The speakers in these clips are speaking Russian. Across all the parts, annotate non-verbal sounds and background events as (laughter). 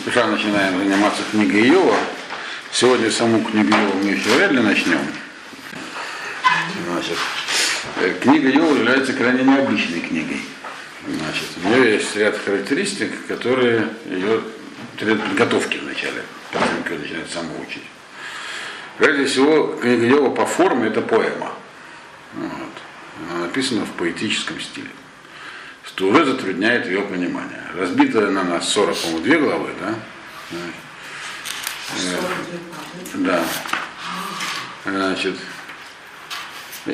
спеша начинаем заниматься книгой Иова. Сегодня саму книгу Иова мы еще вряд ли начнем. Значит, э, книга Иова является крайне необычной книгой. Значит, у нее есть ряд характеристик, которые ее требуют подготовки вначале, как начинает саму учить. Прежде всего, книга Иова по форме это поэма. Вот. Она написана в поэтическом стиле что уже затрудняет ее понимание. Разбита она на 40, по-моему, две главы, да? Да. Значит,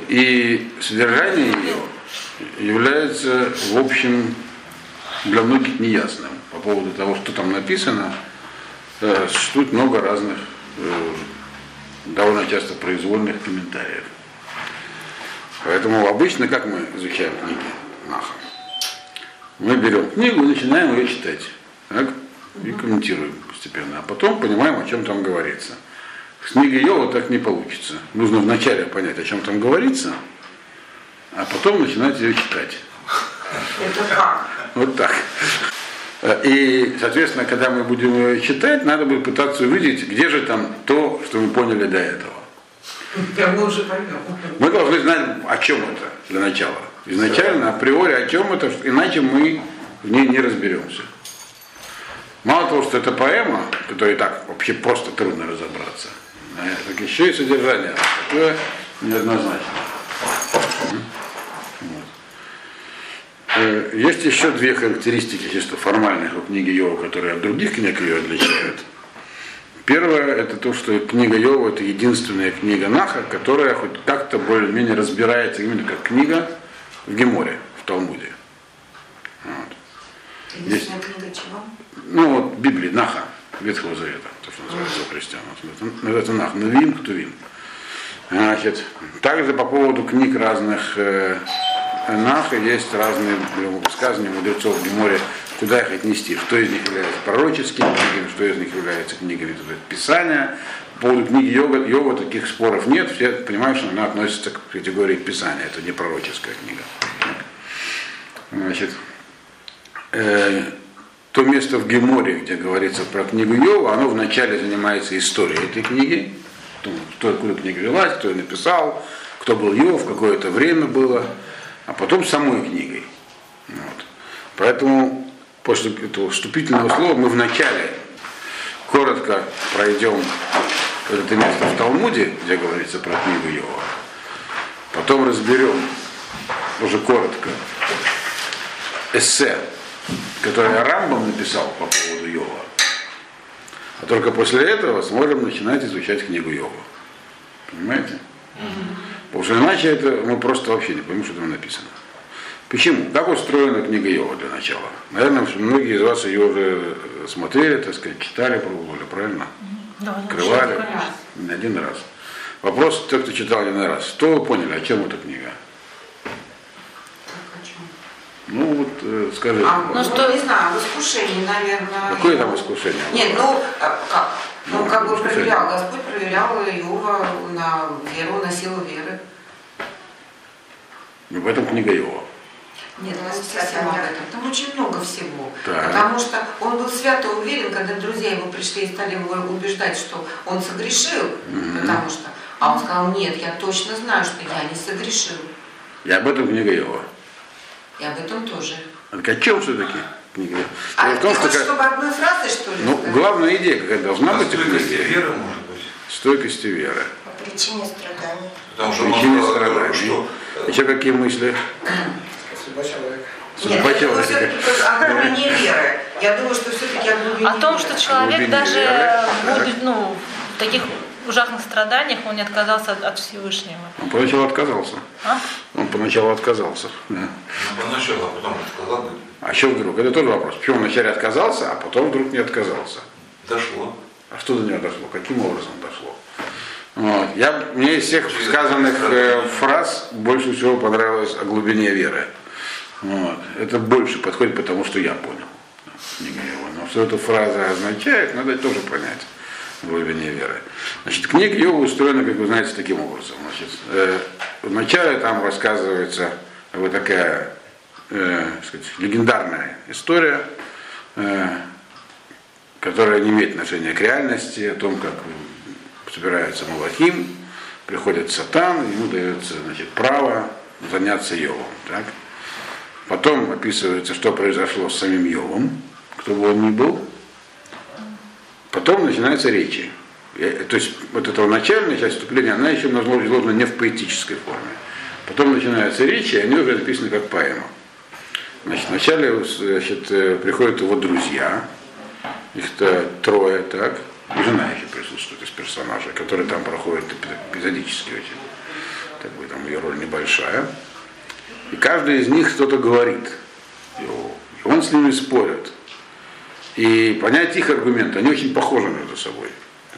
и содержание ее является, в общем, для многих неясным. По поводу того, что там написано, э, существует много разных, э, довольно часто произвольных комментариев. Поэтому обычно, как мы изучаем книги Наха? Мы берем книгу и начинаем ее читать. Так? И комментируем постепенно. А потом понимаем, о чем там говорится. С книгой Йова так не получится. Нужно вначале понять, о чем там говорится, а потом начинать ее читать. Это как? Вот так. И, соответственно, когда мы будем ее читать, надо будет пытаться увидеть, где же там то, что мы поняли до этого. Да мы уже поймем. Мы должны знать, о чем это для начала. Изначально, априори, о чем это, иначе мы в ней не разберемся. Мало того, что это поэма, которая и так вообще просто трудно разобраться, так еще и содержание такое неоднозначно. Э, есть еще две характеристики чисто формальных у книги Йова, которые от других книг ее отличают. Первое, это то, что книга Йова это единственная книга Наха, которая хоть как-то более-менее разбирается именно как книга в Геморе, в Талмуде. Вот. Чего? Ну вот Библии, Наха, Ветхого Завета, то, что называется у христиан. Это Нах, Навим, Ктувим. Значит, также по поводу книг разных э, Наха есть разные высказывания мудрецов в Геморе, куда их отнести, что из них является пророческими книгами, что из них является книгами Писания. По поводу книги Йога, Йога таких споров нет, все понимают, что она относится к категории Писания, это не пророческая книга. Значит, э, то место в Геморе, где говорится про книгу Йова, оно вначале занимается историей этой книги, кто, откуда книга велась, кто ее написал, кто был Йов, какое это время было, а потом самой книгой. Вот. Поэтому после этого вступительного слова мы вначале коротко пройдем это место в Талмуде, где говорится про книгу Йова. Потом разберем уже коротко эссе, которое Рамбам написал по поводу Йова. А только после этого сможем начинать изучать книгу Йова. Понимаете? Угу. Потому что иначе это мы просто вообще не поймем, что там написано. Почему? Как устроена книга Йова для начала? Наверное, многие из вас ее уже смотрели, так сказать, читали, пробовали, правильно? Да, Открывали. Не один раз. Вопрос, те, кто читал один раз, что вы поняли, о чем эта книга? Ну вот э, скажи. А, ну что, не знаю, в искушении, наверное. Какое там искушение? Нет, ну а, как? Ну, Ну, как бы искушение. проверял, Господь проверял Иова на веру, на силу веры. Ну, в этом книга Йова. Нет, ну, совсем об этом. Там очень много всего. Так. Потому что он был свято уверен, когда друзья его пришли и стали его убеждать, что он согрешил, потому что. А он сказал, нет, я точно знаю, что я не согрешил. И об этом книга Йова. И об этом тоже. Так о чем все-таки книга? А Дело том, ты что хочешь, как- чтобы одной фразой, что ли? ну, сказать? главная идея какая должна быть у Стойкости книги. веры, может быть. Стойкости веры. По причине страданий. Потому что э, страданий. что, э, Еще какие мысли? (clears throat) Судьба человека. Нет, Судьба я думаю, человека. все-таки о глубине веры. Я думаю, что все-таки о глубине О том, что человек даже будет, ну, в таких ужасных страданиях, он не отказался от, от Всевышнего. Он поначалу отказался. А? Он поначалу отказался. Да. ну, поначалу, а потом сказал, бы, А что вдруг? Это тоже вопрос. Почему он вначале отказался, а потом вдруг не отказался? дошло. А что до него дошло? Каким образом дошло? Вот. Я, мне из всех сказанных э, фраз больше всего понравилось о глубине веры. Вот. Это больше подходит, потому что я понял. Книга его. Но что эта фраза означает, надо тоже понять в глубине веры. Значит, книга Йова устроена, как вы знаете, таким образом. Значит, э, вначале там рассказывается вот такая э, сказать, легендарная история, э, которая не имеет отношения к реальности, о том, как собирается Малахим, приходит Сатан, ему дается значит, право заняться Йовом. Так? Потом описывается, что произошло с самим Йовом, кто бы он ни был. Потом начинаются речи. То есть вот эта начальная часть вступления, она еще изложена не в поэтической форме. Потом начинаются речи, и они уже написаны как поэма. Значит, вначале значит, э, приходят его друзья, их-то трое, так, и жена еще присутствует из персонажей, которые там проходят эпи- эпизодически очень. Так бы там ее роль небольшая. И каждый из них что-то говорит. И он с ними спорит. И понять их аргументы, они очень похожи между собой.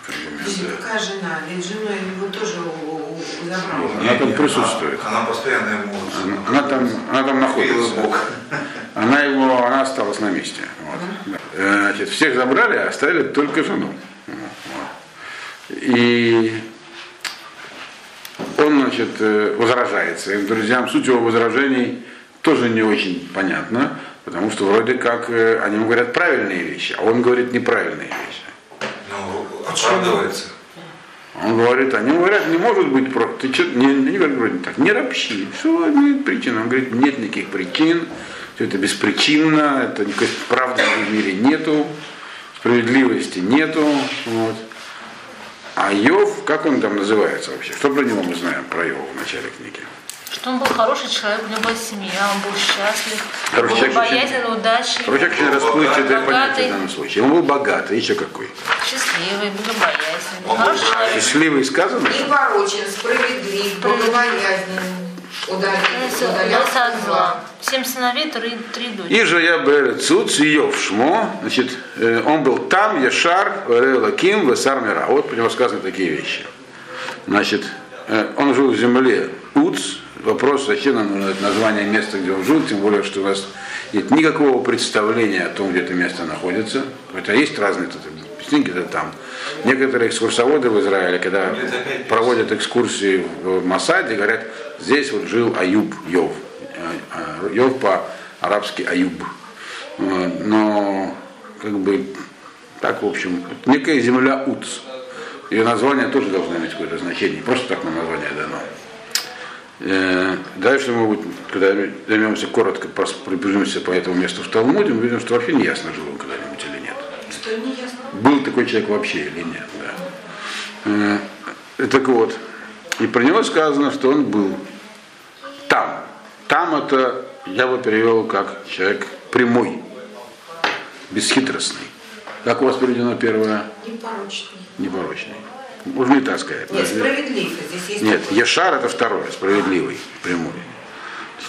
какая жена? Ведь женой его тоже у- у- у- забрал. Она там присутствует. Она, она постоянно ему... Она, она там, она там находится. Она его, она осталась на месте. Вот. Э, Значит, всех забрали, а оставили только жену. Вот. И он, значит, э, возражает своим друзьям. Суть его возражений тоже не очень понятна, потому что вроде как э, они ему говорят правильные вещи, а он говорит неправильные вещи. Ну, оправдывается. Он говорит, они говорят, не может быть, про- ты что, не, не говорят вроде так, не ропщи, что имеет причину? Он говорит, нет никаких причин, все это беспричинно, это никакой правды в мире нету, справедливости нету. Вот. А Йов, как он там называется вообще? Что про него мы знаем, про Йова в начале книги? Что он был хороший человек, у него была семья, он был счастлив, Хороший был человек, обаятельный, удачливый, Короче, очень расплывчатое Богатый. понятие в данном случае. Он был богатый, еще какой. счастливый, богобоязненный. Он был Хороший человек. Счастливый сказано? Непорочен, справедлив, богобоязнен, удалился от зла. Семь сыновей, три, три дочери. И же я был Цуц, Йов Шмо, значит, э, он был там, Ешар, Лаким, Весар Мира. Вот про него сказаны такие вещи. Значит, э, он жил в земле Уц. Вопрос, зачем нам название места, где он жил, тем более, что у нас нет никакого представления о том, где это место находится. Хотя есть разные тут где там. Некоторые экскурсоводы в Израиле, когда проводят экскурсии в Масаде, говорят, здесь вот жил Аюб, Йов. Э, э, Йов по-арабски Аюб. Э, Но, как бы, так, в общем, некая земля Уц. Ее название тоже должно иметь какое-то значение, просто так нам название дано. Дальше мы, вот, когда займемся коротко, пробежимся по этому месту в Талмуде, мы видим, что вообще не ясно, жил он когда-нибудь Был такой человек вообще или нет. Да. Э, Так вот, и про него сказано, что он был там. Там это я бы перевел как человек прямой, бесхитростный. Как у вас переведено первое? Непорочный. Непорочный. Можно и так сказать. Нет, справедлив. Здесь есть Нет, такой. Ешар это второе, справедливый, прямой.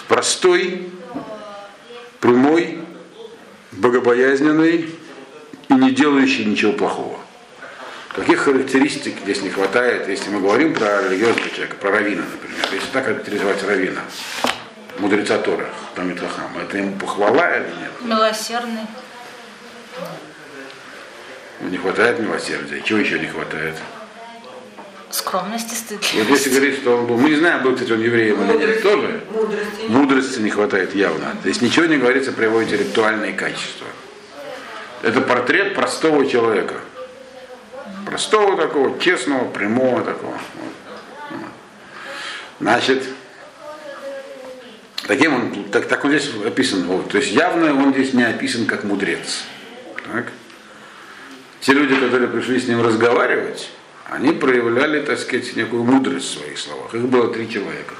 Простой, прямой, богобоязненный и не делающий ничего плохого. Каких характеристик здесь не хватает, если мы говорим про религиозного человека, про равина, например. Если так характеризовать равина, мудреца Тора, там Хахам, это ему похвала или нет? Милосердный. Не хватает милосердия. Чего еще не хватает? Скромности, стыд. Вот если говорить, что он был, мы не знаем, был кстати, он евреем или нет, тоже. Мудрости. Мудрости не хватает явно. То есть ничего не говорится про его интеллектуальные качества. Это портрет простого человека. Простого такого, честного, прямого такого. Значит, таким он, так, так он здесь описан. Вот. То есть явно он здесь не описан как мудрец. Так? Те люди, которые пришли с ним разговаривать, они проявляли, так сказать, некую мудрость в своих словах. Их было три человека.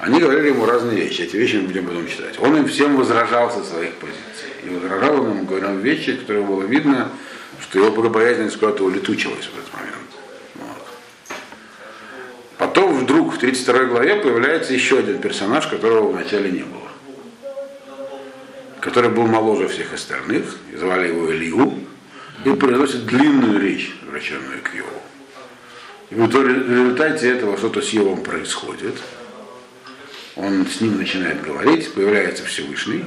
Они говорили ему разные вещи, эти вещи мы будем потом читать. Он им всем возражал со своих позиций. И возражал он им, говорил вещи, которые было видно, что его богобоязненность куда-то улетучилась в этот момент. Вот. Потом вдруг в 32 главе появляется еще один персонаж, которого вначале не было. Который был моложе всех остальных, и звали его Илью, и произносит длинную речь, обращенную к Йову. И в результате этого что-то с Йовом происходит. Он с ним начинает говорить, появляется Всевышний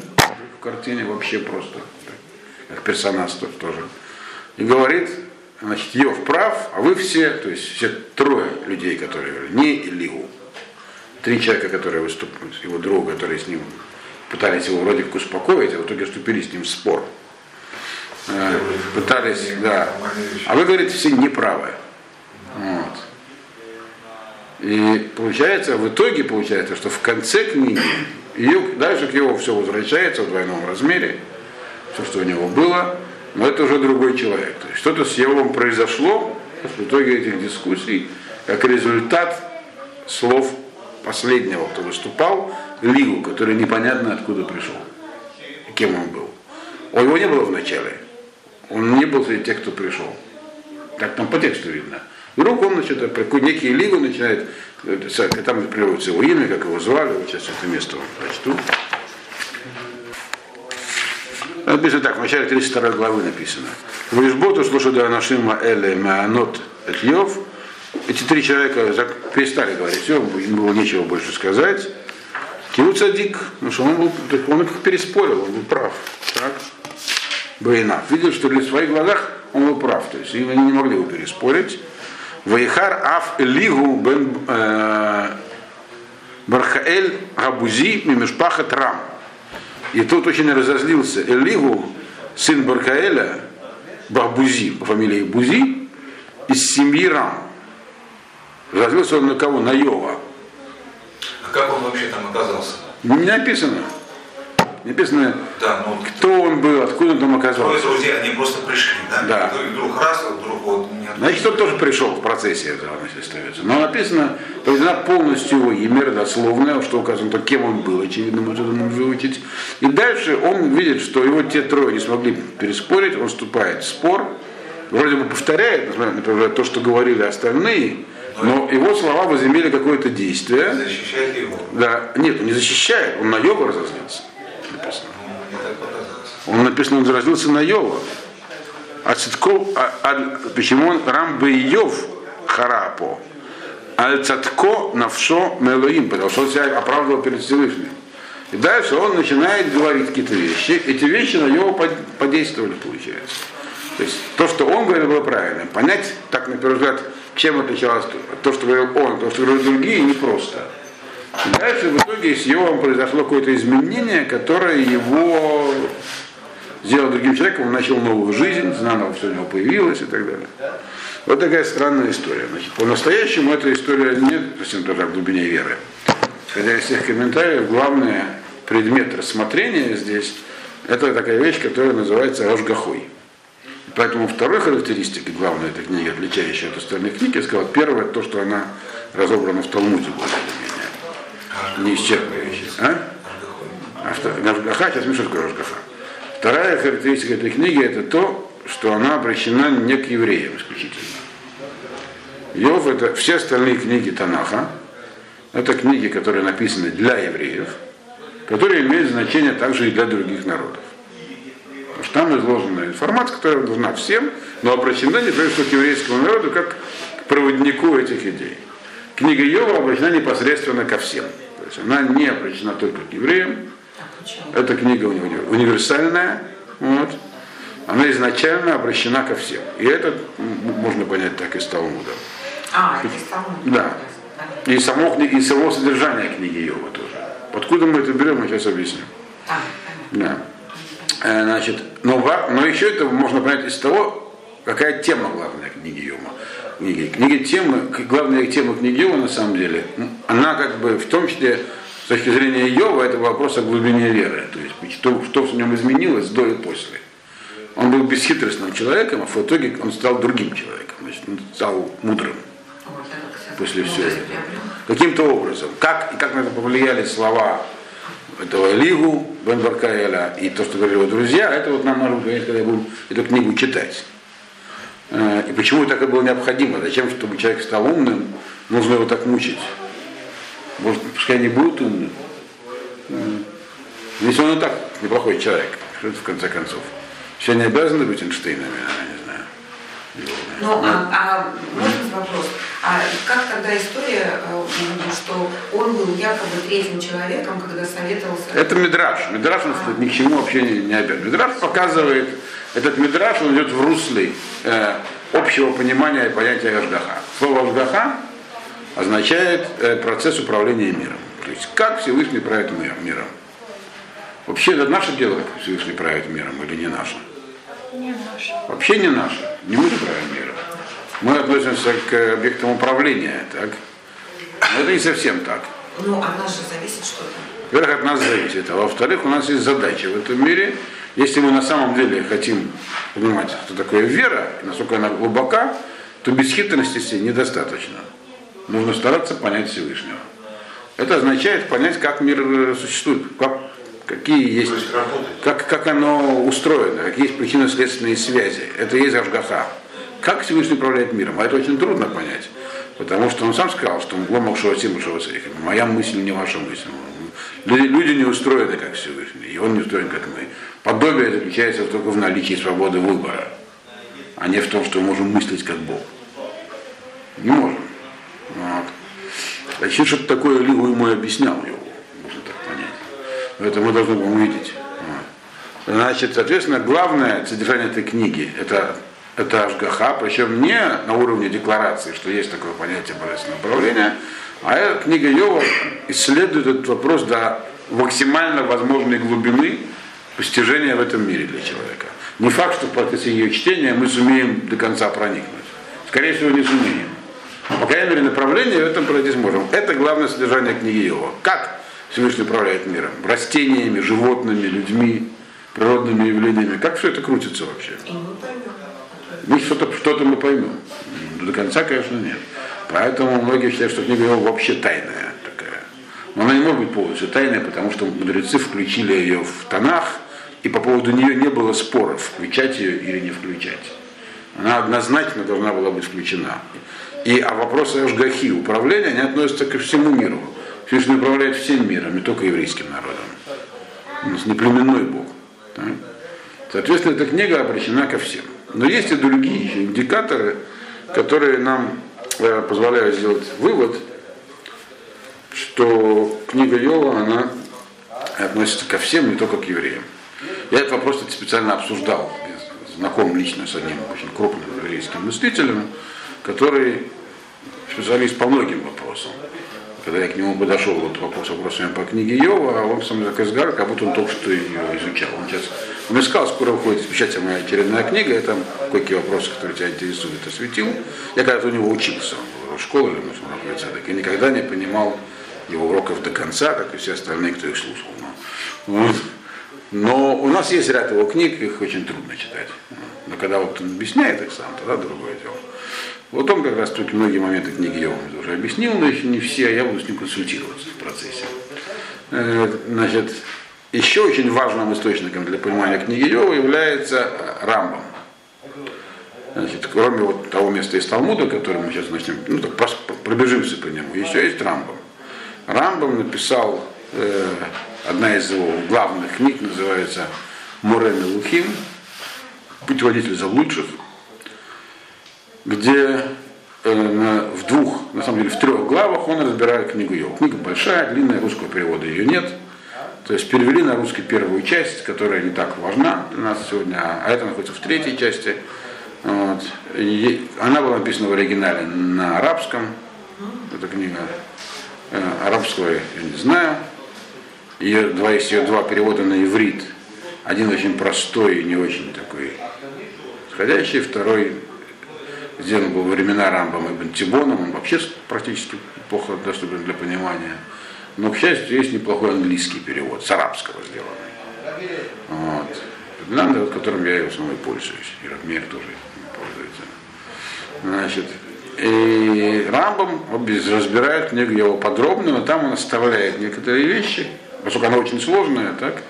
в картине вообще просто, как персонаж тоже. И говорит, значит, Йов прав, а вы все, то есть все трое людей, которые не Илигу, три человека, которые выступают, его друга, которые с ним пытались его вроде как успокоить, а в итоге вступили с ним в спор. э, пытались, да. А вы говорите, все неправы. Вот. И получается, в итоге получается, что в конце книги, Иов, дальше к Иову все возвращается в двойном размере, все, что у него было, но это уже другой человек. То есть что-то с Иовом произошло в итоге этих дискуссий, как результат слов последнего, кто выступал, Лигу, который непонятно откуда пришел, кем он был. У его не было в начале. Он не был среди тех, кто пришел. Так там по тексту видно. Вдруг он начинает, некий Лигу начинает, с- там приводится его имя, как его звали, вот сейчас это место вам прочту. Написано так, в начале 32 главы написано. Вишботу слушаю Анашима Эле Маанот Этьев. Эти три человека перестали говорить, все, им было нечего больше сказать. Киу Цадик, ну что он был, он их переспорил, он был прав. Так? Бейна. Видел, что в своих глазах он был прав. То есть они не могли его переспорить. Вайхар Аф Элигу бен э, Бархаэль Габузи Мимешпаха Трам. И тут очень разозлился Элигу, сын Баркаэля, Бахбузи, по фамилии Бузи, из семьи Рам. Разозлился он на кого? На Йова. А как он вообще там оказался? Не написано. Не написано, Да, ну, кто он был, откуда он там оказался. друзей, они просто пришли, да? Да. И вдруг раз, вдруг вот. Значит, он тоже пришел в процессе этого, значит, остается. Но написано, приведена полностью его имя родословное, что указано, то кем он был, очевидно, мы это можем выучить. И дальше он видит, что его те трое не смогли переспорить, он вступает в спор, вроде бы повторяет, несмотря на то, то, что говорили остальные, но его слова возымели какое-то действие. Защищает его. Да, нет, он не защищает, он на Йова разозлился. Написано. Он написано, он разозлился на Йова. А Цитко, а- а- почему он Рамбе Йов Харапо? Аль Цатко Навшо Мелоим, потому что он себя оправдывал перед Всевышним. И дальше он начинает говорить какие-то вещи. Эти вещи на него под- подействовали, получается. То есть то, что он говорил, было правильным. Понять, так на первый взгляд, чем отличалось то, что говорил он, то, что говорили другие, непросто. И дальше в итоге с Йовом произошло какое-то изменение, которое его сделал другим человеком, он начал новую жизнь, заново все у него появилось и так далее. Вот такая странная история. Значит, по-настоящему эта история не совсем тоже в глубине веры. Хотя из всех комментариев главный предмет рассмотрения здесь это такая вещь, которая называется Рожгахой. Поэтому второй характеристикой главной этой книги, отличающей от остальных книг, я сказал, первое, то, что она разобрана в Талмуде более или менее. Не исчерпывающе. А? А что- Рожгаха, сейчас мы что такое Рожгаха. Вторая характеристика этой книги это то, что она обращена не к евреям исключительно. Йов это все остальные книги Танаха, это книги, которые написаны для евреев, которые имеют значение также и для других народов. Потому что там изложена информация, которая нужна всем, но обращена не всего к еврейскому народу, как к проводнику этих идей. Книга Йова обращена непосредственно ко всем. То есть она не обращена только к евреям? Эта книга уни- универсальная, вот. она изначально обращена ко всем. И это можно понять так из Талмуда. А, это из Талмуда. Да. И само, и само содержание книги Йова тоже. Откуда мы это берем, мы сейчас объясним. А. Да. Э, Значит, но, но еще это можно понять из того, какая тема главная книги Йома. Книги. Книги темы, главная тема книги Йова на самом деле, она как бы в том числе с точки зрения Йова, это вопрос о глубине веры. То есть что, что в нем изменилось до и после. Он был бесхитростным человеком, а в итоге он стал другим человеком. Значит, он стал мудрым я после всего этого. Каким-то образом. Как, и как на это повлияли слова этого Лигу, Бен Баркаэля и то, что говорили его друзья, это вот нам нужно говорить, когда будем эту книгу читать. Э, И почему так и было необходимо? Зачем, чтобы человек стал умным, нужно его так мучить? Может, пускай не будет умным. М. Если он и так неплохой человек, что это в конце концов? Все не обязаны быть Эйнштейнами, я не знаю. Ну, а, а можно вопрос? А как тогда история, э, увидим, что он был якобы третьим человеком, когда советовался... Это мидраж. Мидраж нас тут ни к чему вообще не, не обязан. Мидраж показывает, этот мидраж, он идет в русле э, общего понимания понятия Ашгаха. Слово Ашгаха означает э, процесс управления миром. То есть как Всевышний правит мир- миром. Вообще это наше дело, как Всевышний правит миром или не наше? Не Вообще не наша. Не мы правим миром. Мы относимся к объектам управления, так? Но это не совсем так. Ну, от нас же зависит что-то. Во-первых, от нас зависит. А во-вторых, у нас есть задача в этом мире. Если мы на самом деле хотим понимать, что такое вера, и насколько она глубока, то бесхитрости недостаточно. Нужно стараться понять Всевышнего. Это означает понять, как мир э, существует, как, какие есть, как, как оно устроено, какие есть причинно-следственные связи. Это есть Ашгаха. Как Всевышний управляет миром? А это очень трудно понять. Потому что он сам сказал, что он гломок Шуасим Моя мысль не ваша мысль. Люди, люди не устроены как Всевышний, и он не устроен как мы. Подобие заключается только в наличии свободы выбора, а не в том, что мы можем мыслить как Бог. Не можем. Вот. Значит, что такое Лигу ему и объяснял его, можно так понять. Это мы должны будем увидеть. Значит, соответственно, главное содержание этой книги это, это Ашгаха, причем не на уровне декларации, что есть такое понятие божественного управления, а эта книга Йова исследует этот вопрос до максимально возможной глубины постижения в этом мире для человека. Не факт, что в процессе ее чтения мы сумеем до конца проникнуть. Скорее всего, не сумеем. По крайней мере, направление в этом пройти сможем. Это главное содержание книги Иова. Как Всевышний управляет миром? Растениями, животными, людьми, природными явлениями. Как все это крутится вообще? Мы что-то что мы поймем. До конца, конечно, нет. Поэтому многие считают, что книга Иова вообще тайная такая. Но она не может быть полностью тайная, потому что мудрецы включили ее в тонах, и по поводу нее не было споров, включать ее или не включать. Она однозначно должна была быть включена. И а вопросы Ашгахи, управления, они относятся ко всему миру. Всевышний управляет всем миром, не только еврейским народом. У нас не племенной Бог. так? Соответственно, эта книга обращена ко всем. Но есть и другие индикаторы, которые нам э, позволяют сделать вывод, что книга Йова, она относится ко всем, не только к евреям. Я этот вопрос специально обсуждал, знаком лично с одним очень крупным еврейским мыслителем, который специалист по многим вопросам. Когда я к нему подошел вот вопрос вопросами по книге Йова, а он мной так изгар, как будто он только что ее изучал. Он сейчас он сказал, скоро выходит из печати моя очередная книга, я там кое-какие вопросы, которые тебя интересуют, осветил. Я когда-то у него учился, он был в школе или в так и никогда не понимал его уроков до конца, как и все остальные, кто их слушал. Но, вот. Но у нас есть ряд его книг, их очень трудно читать. Но когда вот он объясняет их сам, тогда другое дело. Вот он как раз таки многие моменты книги я вам уже объяснил, но еще не все, а я буду с ним консультироваться в процессе. Э, Значит, еще очень важным источником для понимания книги Йова является Рамбам. Значит, кроме вот того места из Талмуда, которое мы сейчас начнем, ну так пробежимся по нему, еще есть Рамбам. Рамбам написал, э, одна из его главных книг называется Мурен Лухим, путеводитель заблудших, где э, на- в двух, на самом деле в трех главах он разбирает книгу Йова. Книга большая, длинная, русского перевода ее нет. То есть перевели на русский первую часть, которая не так важна для нас сегодня, а это находится в третьей части. Вот. Она была написана в оригинале на арабском. Эта книга э, арабского я не знаю. Ее два, есть ее два перевода на иврит. Один очень простой и не очень такой сходящий, второй сделан был во времена Рамбама и Бантибоном, он вообще практически плохо доступен для понимания. Но, к счастью, есть неплохой английский перевод, с арабского сделанный. Вот. Вот, которым я и в основном пользуюсь. И Ратмир тоже пользуется. Значит, и Рамбам разбирает книгу его подробно, но там он оставляет некоторые вещи, поскольку она очень сложная, так,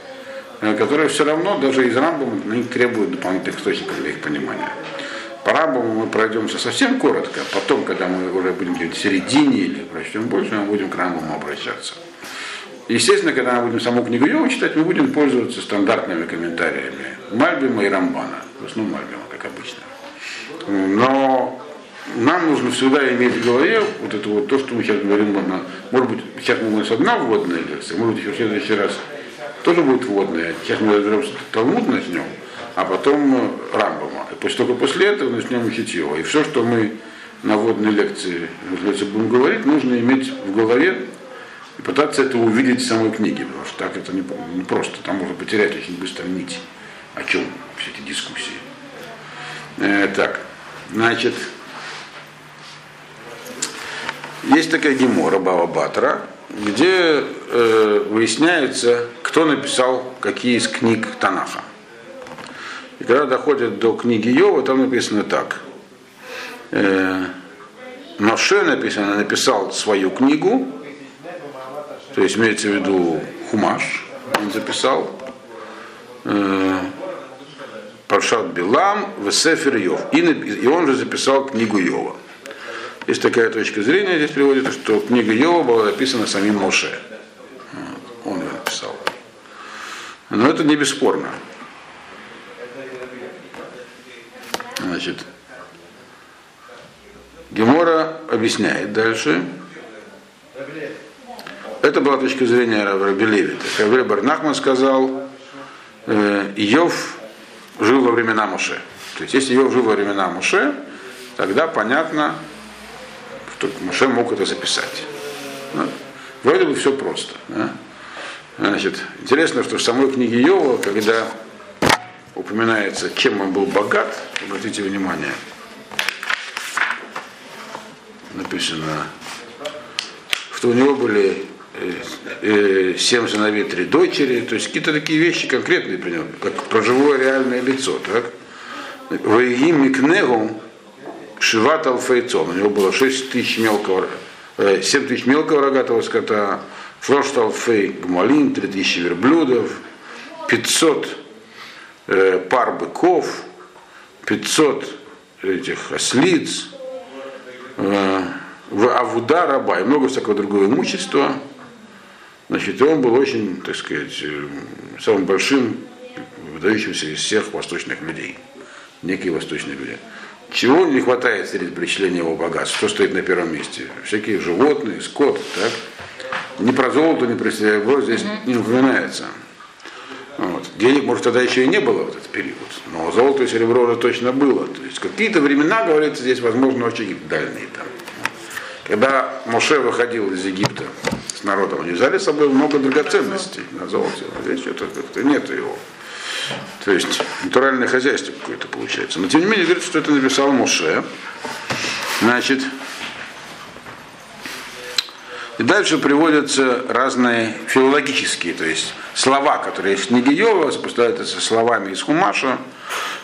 э, которые все равно даже из Рамбама они требуют дополнительных источников для их понимания. По мы пройдемся совсем коротко, потом, когда мы уже будем где-то в середине или прочтем больше, мы будем к Рамбаму обращаться. Естественно, когда мы будем саму книгу Йова читать, мы будем пользоваться стандартными комментариями Мальбима и Рамбана, в основном Мальбима, как обычно. Но нам нужно всегда иметь в голове вот это вот то, что мы сейчас говорим, можно, может быть, сейчас у нас одна вводная лекция, может быть, в следующий раз тоже будет вводная. Сейчас мы разберемся, Талмуд начнем, а потом э, Рамбама. И после, только после этого начнем учить его. И все, что мы на вводной лекции разумеется, будем говорить, нужно иметь в голове и пытаться это увидеть в самой книге, потому что так это не, не просто. Там можно потерять очень быстро нить, о чем все эти дискуссии. Э, так, значит, есть такая гемора Баба Батра, где э, выясняется, кто написал какие из книг Танаха. И когда доходит до книги Йова, там написано так. Э, Моше написано, написал свою книгу, то есть имеется в виду Хумаш, он записал, э, Паршат Билам, Весефер Йов. И, он же записал книгу Йова. Есть такая точка зрения, здесь приводится, что книга Йова была написана самим Моше. Он ее написал. Но это не бесспорно. Значит, Гемора объясняет дальше. Это была точка зрения Раби Левита. Раби Барнахман сказал, э, Иов жил во времена Моше. То есть, если Иов жил во времена Моше, тогда понятно, что Моше мог это записать. Ну, Вроде бы все просто. Значит, интересно, что в самой книге Иова, когда упоминается, чем он был богат, обратите внимание, написано, что у него были э, э, семь сыновей, три дочери, то есть какие-то такие вещи конкретные при нем, как про живое реальное лицо, так? Ваигим Микнегу Шиват Алфейцон. У него было 6 тысяч мелкого, э, 7 тысяч мелкого рогатого скота, Фрошт Алфей Гмалин, 3 тысячи верблюдов, 500 э, пар быков, 500 этих ослиц, э, в Авуда раба и много всякого другого имущества. Значит, он был очень, так сказать, э, самым большим, выдающимся из всех восточных людей. Некие восточные люди. Чего не хватает среди перечисления его богатств? Что стоит на первом месте? Всякие животные, скот, так? Ни про золото, ни про серебро здесь не упоминается. Вот. Денег, может, тогда еще и не было в этот период, но золото и серебро уже точно было. То есть какие-то времена, говорится, здесь, возможно, очень дальние там. Когда Моше выходил из Египта с народом, они взяли с собой много драгоценностей на золоте. А здесь что-то как-то нет его. То есть натуральное хозяйство какое-то получается. Но тем не менее, говорится, что это написал Моше. Значит, и дальше приводятся разные филологические, то есть слова, которые есть в книге Йова, сопоставляются со словами из Хумаша.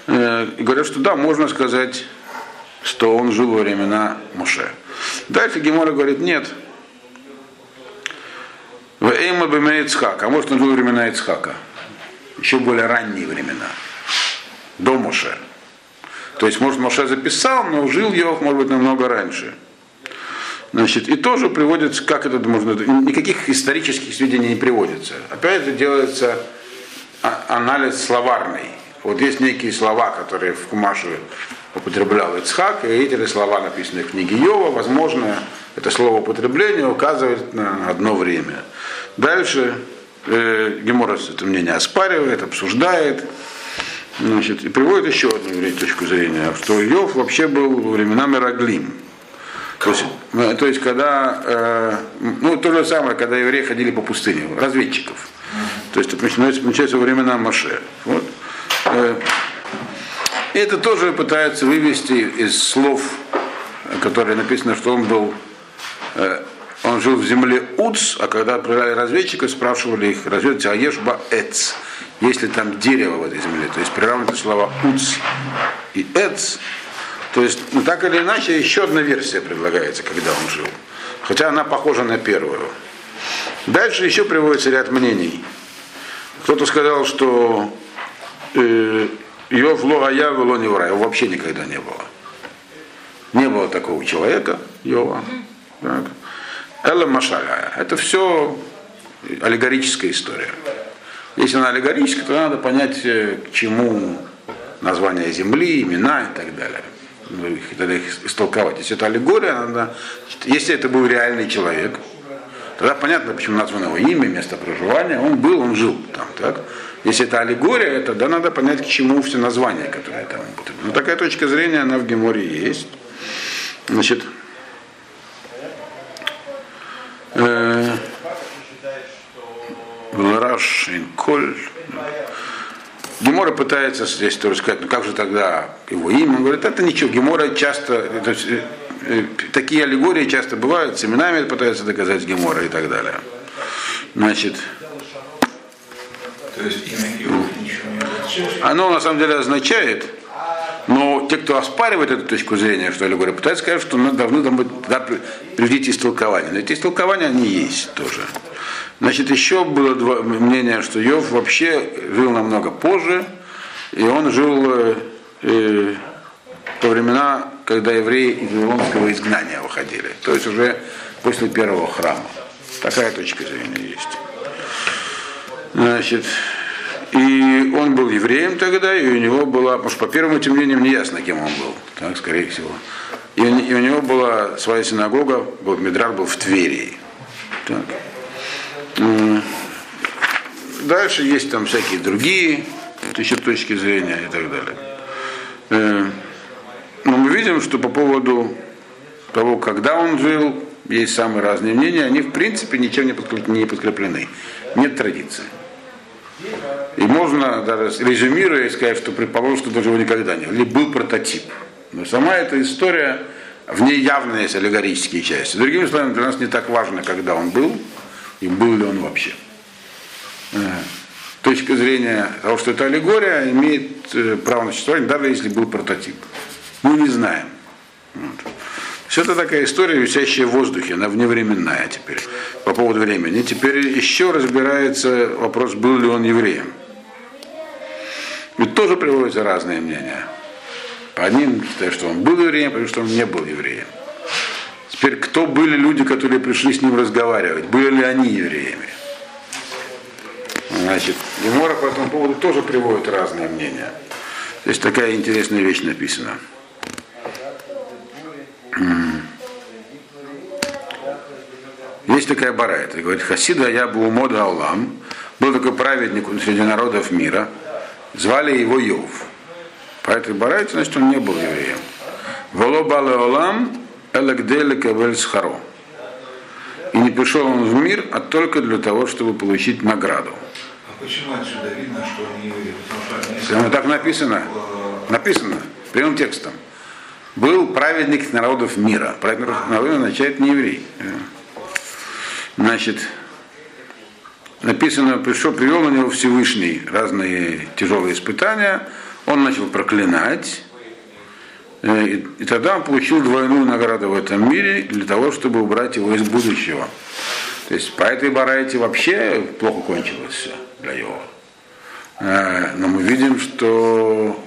Э, и говорят, что да, можно сказать, что он жил во времена Моше. Дальше Гемора говорит, нет. В Эйма Беме а может он жил во времена Ицхака. Еще более ранние времена. До Моше. То есть, может, Моше записал, но жил Йов, может быть, намного раньше. Значит, и тоже приводится, как это можно, никаких исторических сведений не приводится. Опять же делается а- анализ словарный. Вот есть некие слова, которые в Кумаше употреблял Ицхак, и эти слова написаны в книге Йова. Возможно, это слово употребление указывает на одно время. Дальше э, Геморрос это мнение оспаривает, обсуждает. Значит, и приводит еще одну точку зрения, что Йов вообще был во времена Мираглим. То есть, э, то есть когда, э, ну то же самое, когда евреи ходили по пустыне, разведчиков. То есть это начинается, начинается во времена Маше. Вот. Э, это тоже пытаются вывести из слов, которые написано, что он был, э, он жил в земле Уц, а когда отправляли разведчиков, спрашивали их, разведчики, а ешба эц, есть ли там дерево в этой земле. То есть приравнивают слова Уц и эц, то есть, ну так или иначе, еще одна версия предлагается, когда он жил. Хотя она похожа на первую. Дальше еще приводится ряд мнений. Кто-то сказал, что э, Йов ло ая вело не вра, его вообще никогда не было. Не было такого человека, Йова. Так. Элла Машаля. Это все аллегорическая история. Если она аллегорическая, то надо понять, э, к чему название земли, имена и так далее. Ну, их- Тогда их истолковать. Если это аллегория, надо, если это был реальный человек, тогда понятно, почему названо его имя, место проживания. Он был, он жил там. Так? Если это аллегория, тогда надо понять, к чему все названия, которые там будут. Ну, такая точка зрения, она в Геморе есть. Значит, э, Лараш Инколь. Гемора пытается здесь тоже сказать, ну как же тогда его имя? Он говорит, это ничего, Гемора часто, это, э, такие аллегории часто бывают, с именами пытаются доказать Гемора и так далее. Значит, То есть имя Иов ничего не означает. оно на самом деле означает, но те, кто оспаривает эту точку зрения, что аллегория, пытаются сказать, что мы должны там быть, да, приведите истолкования. Но эти истолкования, они есть тоже. Значит, еще было два мнения, что Йов вообще жил намного позже, и он жил э, э, во времена, когда евреи из Вавилонского изгнания выходили. То есть уже после первого храма. Такая точка зрения есть. Значит, и он был евреем тогда, и у него была, потому что по первым этим мнениям не ясно, кем он был, так, скорее всего. И, и у него была своя синагога, был, Медрар был в Твери. Так. Дальше есть там всякие другие еще точки зрения и так далее. Э, Но мы видим, что по поводу того, когда он жил, есть самые разные мнения, они в принципе ничем не подкреп- не подкреплены. Нет традиции. И можно даже резюмируя сказать, что предположим, что даже его никогда не. Или был прототип. Но сама эта история, в ней явно есть аллегорические части. Другими словами, для нас не так важно, когда он был, и был ли он вообще. Э, Точка зрения того, что это аллегория, имеет э, право на существование, даже если был прототип. Мы не знаем. Вот. Все это такая история, висящая в воздухе, она вневременная теперь, по поводу времени. Теперь еще разбирается вопрос, был ли он евреем. Ведь тоже приводятся разные мнения. По одним считают, что он был евреем, по другим, что он не был евреем. Теперь, кто были люди, которые пришли с ним разговаривать? Были ли они евреями? Значит, Гемора по этому поводу тоже приводит разные мнения. Здесь такая интересная вещь написана. Есть такая барайта, говорит, Хасида я был мода Аллам, был такой праведник среди народов мира, звали его Йов. По этой барайте, значит, он не был евреем. Воло бале Олам элагдели кавель схаро. И не пришел он в мир, а только для того, чтобы получить награду. А почему отсюда видно, что он не еврей? Потому что они так написано. Написано, прямым текстом. Был праведник народов мира. Праведник народов означает не еврей. Значит, написано, пришел, привел на него Всевышний разные тяжелые испытания, он начал проклинать, и, и тогда он получил двойную награду в этом мире для того, чтобы убрать его из будущего. То есть по этой барайте вообще плохо кончилось все для его. Э, Но мы видим, что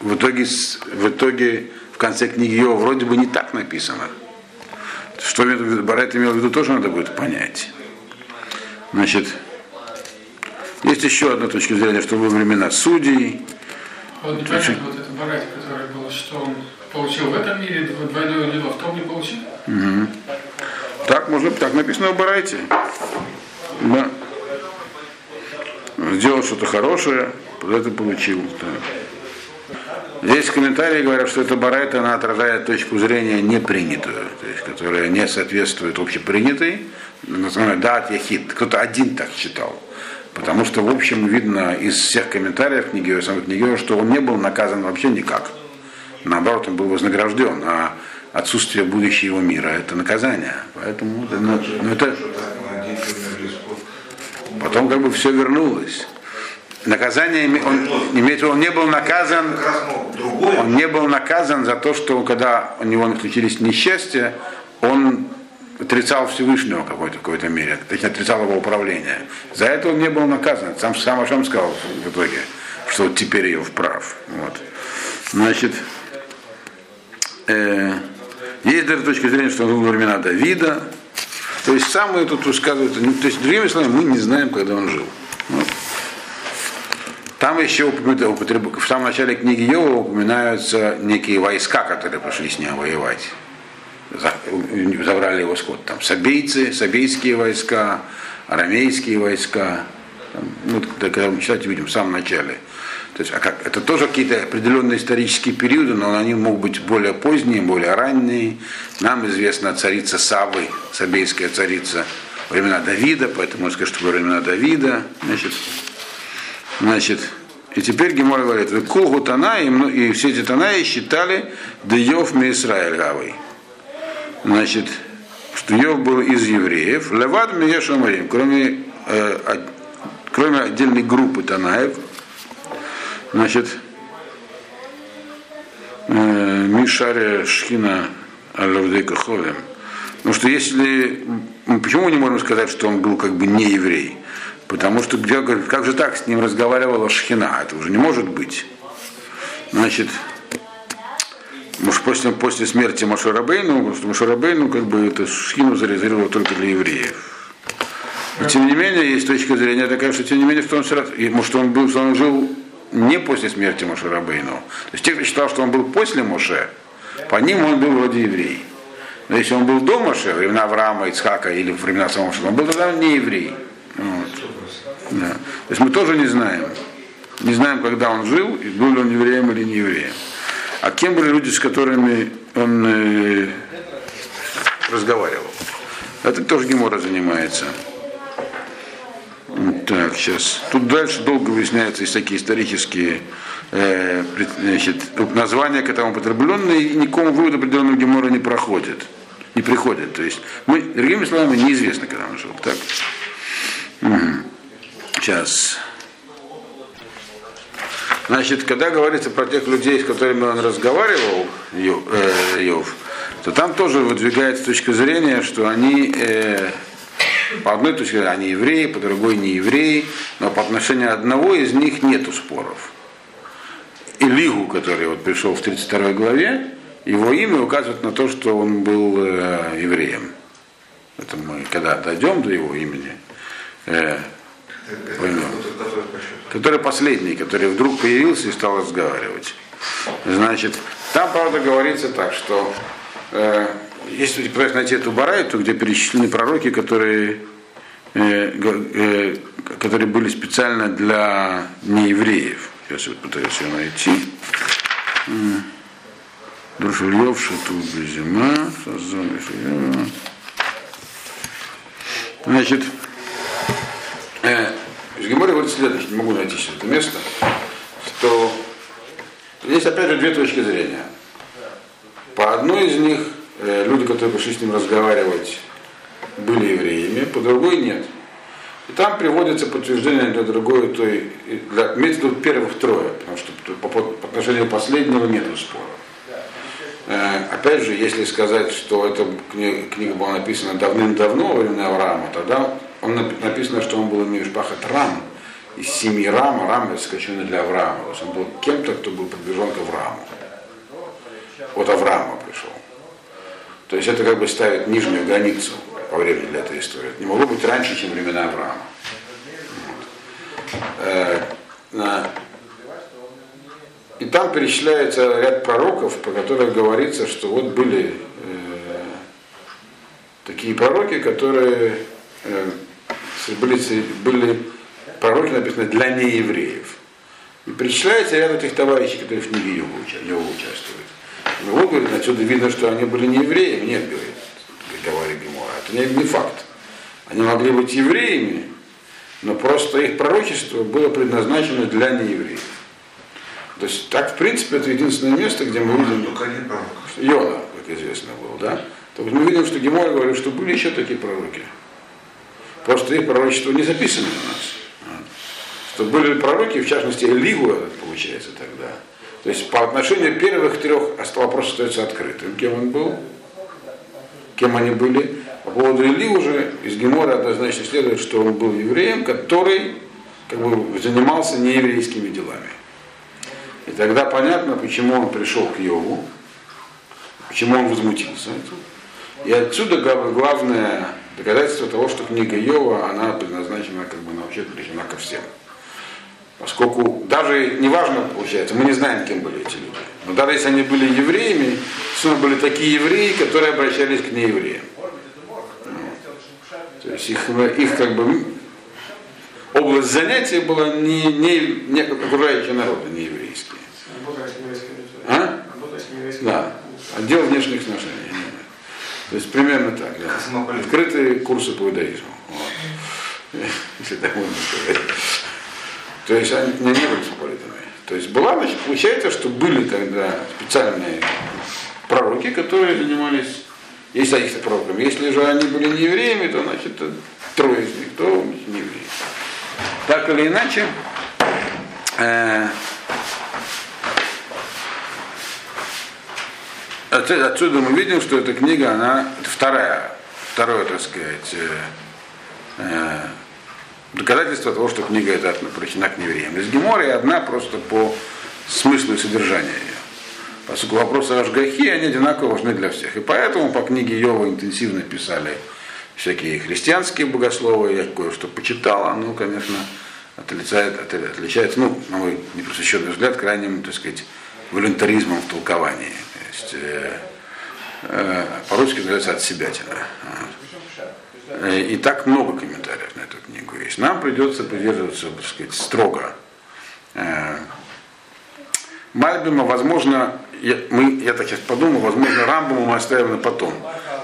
в итоге, в итоге в конце книги его вроде бы не так написано. Что Барайт имел в виду, тоже надо будет понять. Значит, есть еще одна точка зрения, что во времена судей, Вот непонятно, вот это Барати, который что он получил в этом мире дв- двойное лило, в том не получил. так можно, так написано в Барайте. Да. Сделал что-то хорошее, за это получил. да. Здесь комментарии говорят, что эта барайта, она отражает точку зрения непринятую, то есть, которая не соответствует общепринятой, называемой дат яхид. Кто-то один так считал. Потому что, в общем, видно из всех комментариев книги, самой книги, что он не был наказан вообще никак. Наоборот, он был вознагражден, а отсутствие будущего мира – это наказание. Поэтому это, ну, ну, это, ну, умерли сколько. потом как бы все вернулось. Наказание, он, имеется он не был наказан, ну, он не был наказан за то, что когда у него случились несчастья, он отрицал Всевышнего в какой-то, в какой-то мере, точнее отрицал его управление. За это он не был наказан. Сам, сам Ашем сказал в итоге, что теперь ее вправ. Вот. Значит, э, есть даже точка зрения, что он жил во времена Давида. То есть самые тут рассказывают, ну, то есть, другими словами, мы не знаем, когда он жил. Вот. Там еще в самом начале книги Йова упоминаются некие войска, которые пришли с ним воевать. Забрали его скот. Там сабейцы, сабейские войска, арамейские войска. Там, ну, когда мы читать видим в самом начале. То есть, а как, это тоже какие-то определенные исторические периоды, но они могут быть более поздние, более ранние. Нам известна царица Савы, сабейская царица, времена Давида, поэтому можно сказать, что времена Давида. Значит, Значит, И теперь Гемора говорит, Кулгу Тана и, все эти Танаи считали Деев Израиль Гавой. Значит, что Йов был из евреев, Левад Миешамарим, кроме, э, кроме отдельной группы Танаев, значит, э, Мишаре Шхина Алавдейка Ховем. Потому что если... м, Почему мы не можем сказать, что он был как бы не еврей? Потому что где, как же так с ним разговаривала Шхина? Это уже не может быть. Значит, может, после, после смерти Машарабейну, потому что Машарабейну как бы это Шхину зарезервировал только для евреев. Но, тем не менее, есть точка зрения такая, что тем не менее, что он, все равно- может, он, был, что он жил не после смерти Машарабейну. То есть те, кто считал, что он был после Моше, по ним он был вроде еврей. Но если он был до Моше, времена Авраама, Ицхака или времена самого Моше, он был тогда не еврей. Вот. Да. То есть мы тоже не знаем. Не знаем, когда он жил, и был ли он евреем или не евреем. А кем были люди, с которыми он э, разговаривал? Это тоже Гемора занимается. Так, сейчас. Тут дальше долго выясняются есть такие исторические э, значит, названия к этому употребленные, и никакому выводу определенного Гемора не проходит. Не приходит. То есть, мы, другими словами, неизвестно, когда он жил. Так. Сейчас. Значит, когда говорится про тех людей, с которыми он разговаривал, Ё- э, Иов, то там тоже выдвигается точка зрения, что они э, по одной точке зрения они евреи, по другой не евреи, но по отношению одного из них нету споров. Илигу, который вот пришел в 32 главе, его имя указывает на то, что он был э, евреем. Это мы, когда дойдем до его имени, э, Поймем. который последний, который вдруг появился и стал разговаривать. Значит, там, правда, говорится так, что э, если пытаетесь найти эту барайту, где перечислены пророки, которые, э, э, которые были специально для неевреев. Сейчас я вот пытаюсь ее найти. Друшильев, Шату, Безима. Значит, Э, из Гемора говорит следующее, не могу найти сейчас это место, что есть опять же две точки зрения. По одной из них люди, которые пришли с ним разговаривать, были евреями, по другой нет. И там приводится подтверждение для другой, той, и для, имеется первых трое, потому что по, по- по отношению последнего нет спора. Э, Опять же, если сказать, что эта книга, книга была написана давным-давно, во времена Авраама, тогда он нап- написано, что он был имеешь пахот Рам, из семьи Рама, Рам это сокращенно для Авраама. То есть он был кем-то, кто был приближен к Аврааму. От Авраама пришел. То есть это как бы ставит нижнюю границу по времени для этой истории. Это не могло быть раньше, чем времена Авраама. Вот. Э, на- и там перечисляется ряд пророков, по которых говорится, что вот были э, такие пророки, которые э, были, были пророки, написано, для неевреев. И перечисляется ряд этих товарищей, которые в книге Йова участвуют. И вот, говорит, отсюда видно, что они были не евреями. Нет, говорит, говорит Гемора, это не, не факт. Они могли быть евреями, но просто их пророчество было предназначено для неевреев. То есть так, в принципе, это единственное место, где мы видим. Иона, как известно был, да? То есть мы видим, что Гемор говорит, что были еще такие пророки. Просто их пророчество не записано у нас. Что были пророки, в частности, Элигу получается тогда. То есть по отношению первых трех вопрос остается открытым. Кем он был? Кем они были? По поводу Или уже из Гемора однозначно следует, что он был евреем, который как бы, занимался нееврейскими делами. И тогда понятно, почему он пришел к Йову, почему он возмутился. И отсюда главное доказательство того, что книга Йова, она предназначена, как бы, вообще предназначена ко всем. Поскольку даже неважно, получается, мы не знаем, кем были эти люди. Но даже если они были евреями, все были такие евреи, которые обращались к неевреям. То есть их, их как бы область занятия была не, не, не окружающие народы, не еврейские. А? Да. Отдел внешних отношений. То есть примерно так. Да. Открытые курсы по иудаизму. Вот. (laughs) Если так можно сказать. То есть они не, не были космополитами. То есть была, значит, получается, что были тогда специальные пророки, которые занимались исаистскими пророками. Если же они были не евреями, то, значит, трое из них, то не евреи. Так или иначе, э, отсюда, отсюда мы видим, что эта книга, она это вторая, второе, так сказать, э, э, доказательство того, что книга эта обращена к неевреям. Из Гемора одна просто по смыслу и содержанию ее. Поскольку вопросы о Ашгахе, они одинаково важны для всех. И поэтому по книге Йова интенсивно писали всякие христианские богословы, я кое-что почитал, оно, конечно, отличает, отличается, ну, на мой непросвещенный взгляд, крайним, так сказать, волюнтаризмом в толковании. То есть, э, э, по-русски называется от себя э, И так много комментариев на эту есть. Нам придется придерживаться, так сказать, строго. Э, Мальбима, возможно, я, мы, я так сейчас подумал, возможно, Рамбаму мы оставим на потом.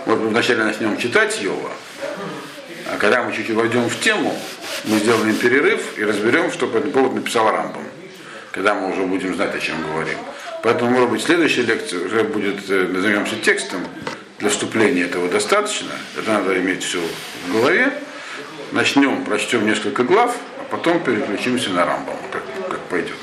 Вот мы вначале начнем читать Йова, а когда мы чуть-чуть войдем в тему, мы сделаем перерыв и разберем, что по этому поводу написал Рамбам, когда мы уже будем знать, о чем говорим. Поэтому, может быть, следующая лекция уже будет, э, назовемся текстом, для вступления этого достаточно. Это надо иметь все в голове. Начнем, прочтем несколько глав, а потом переключимся на Рамбам, как, как пойдет.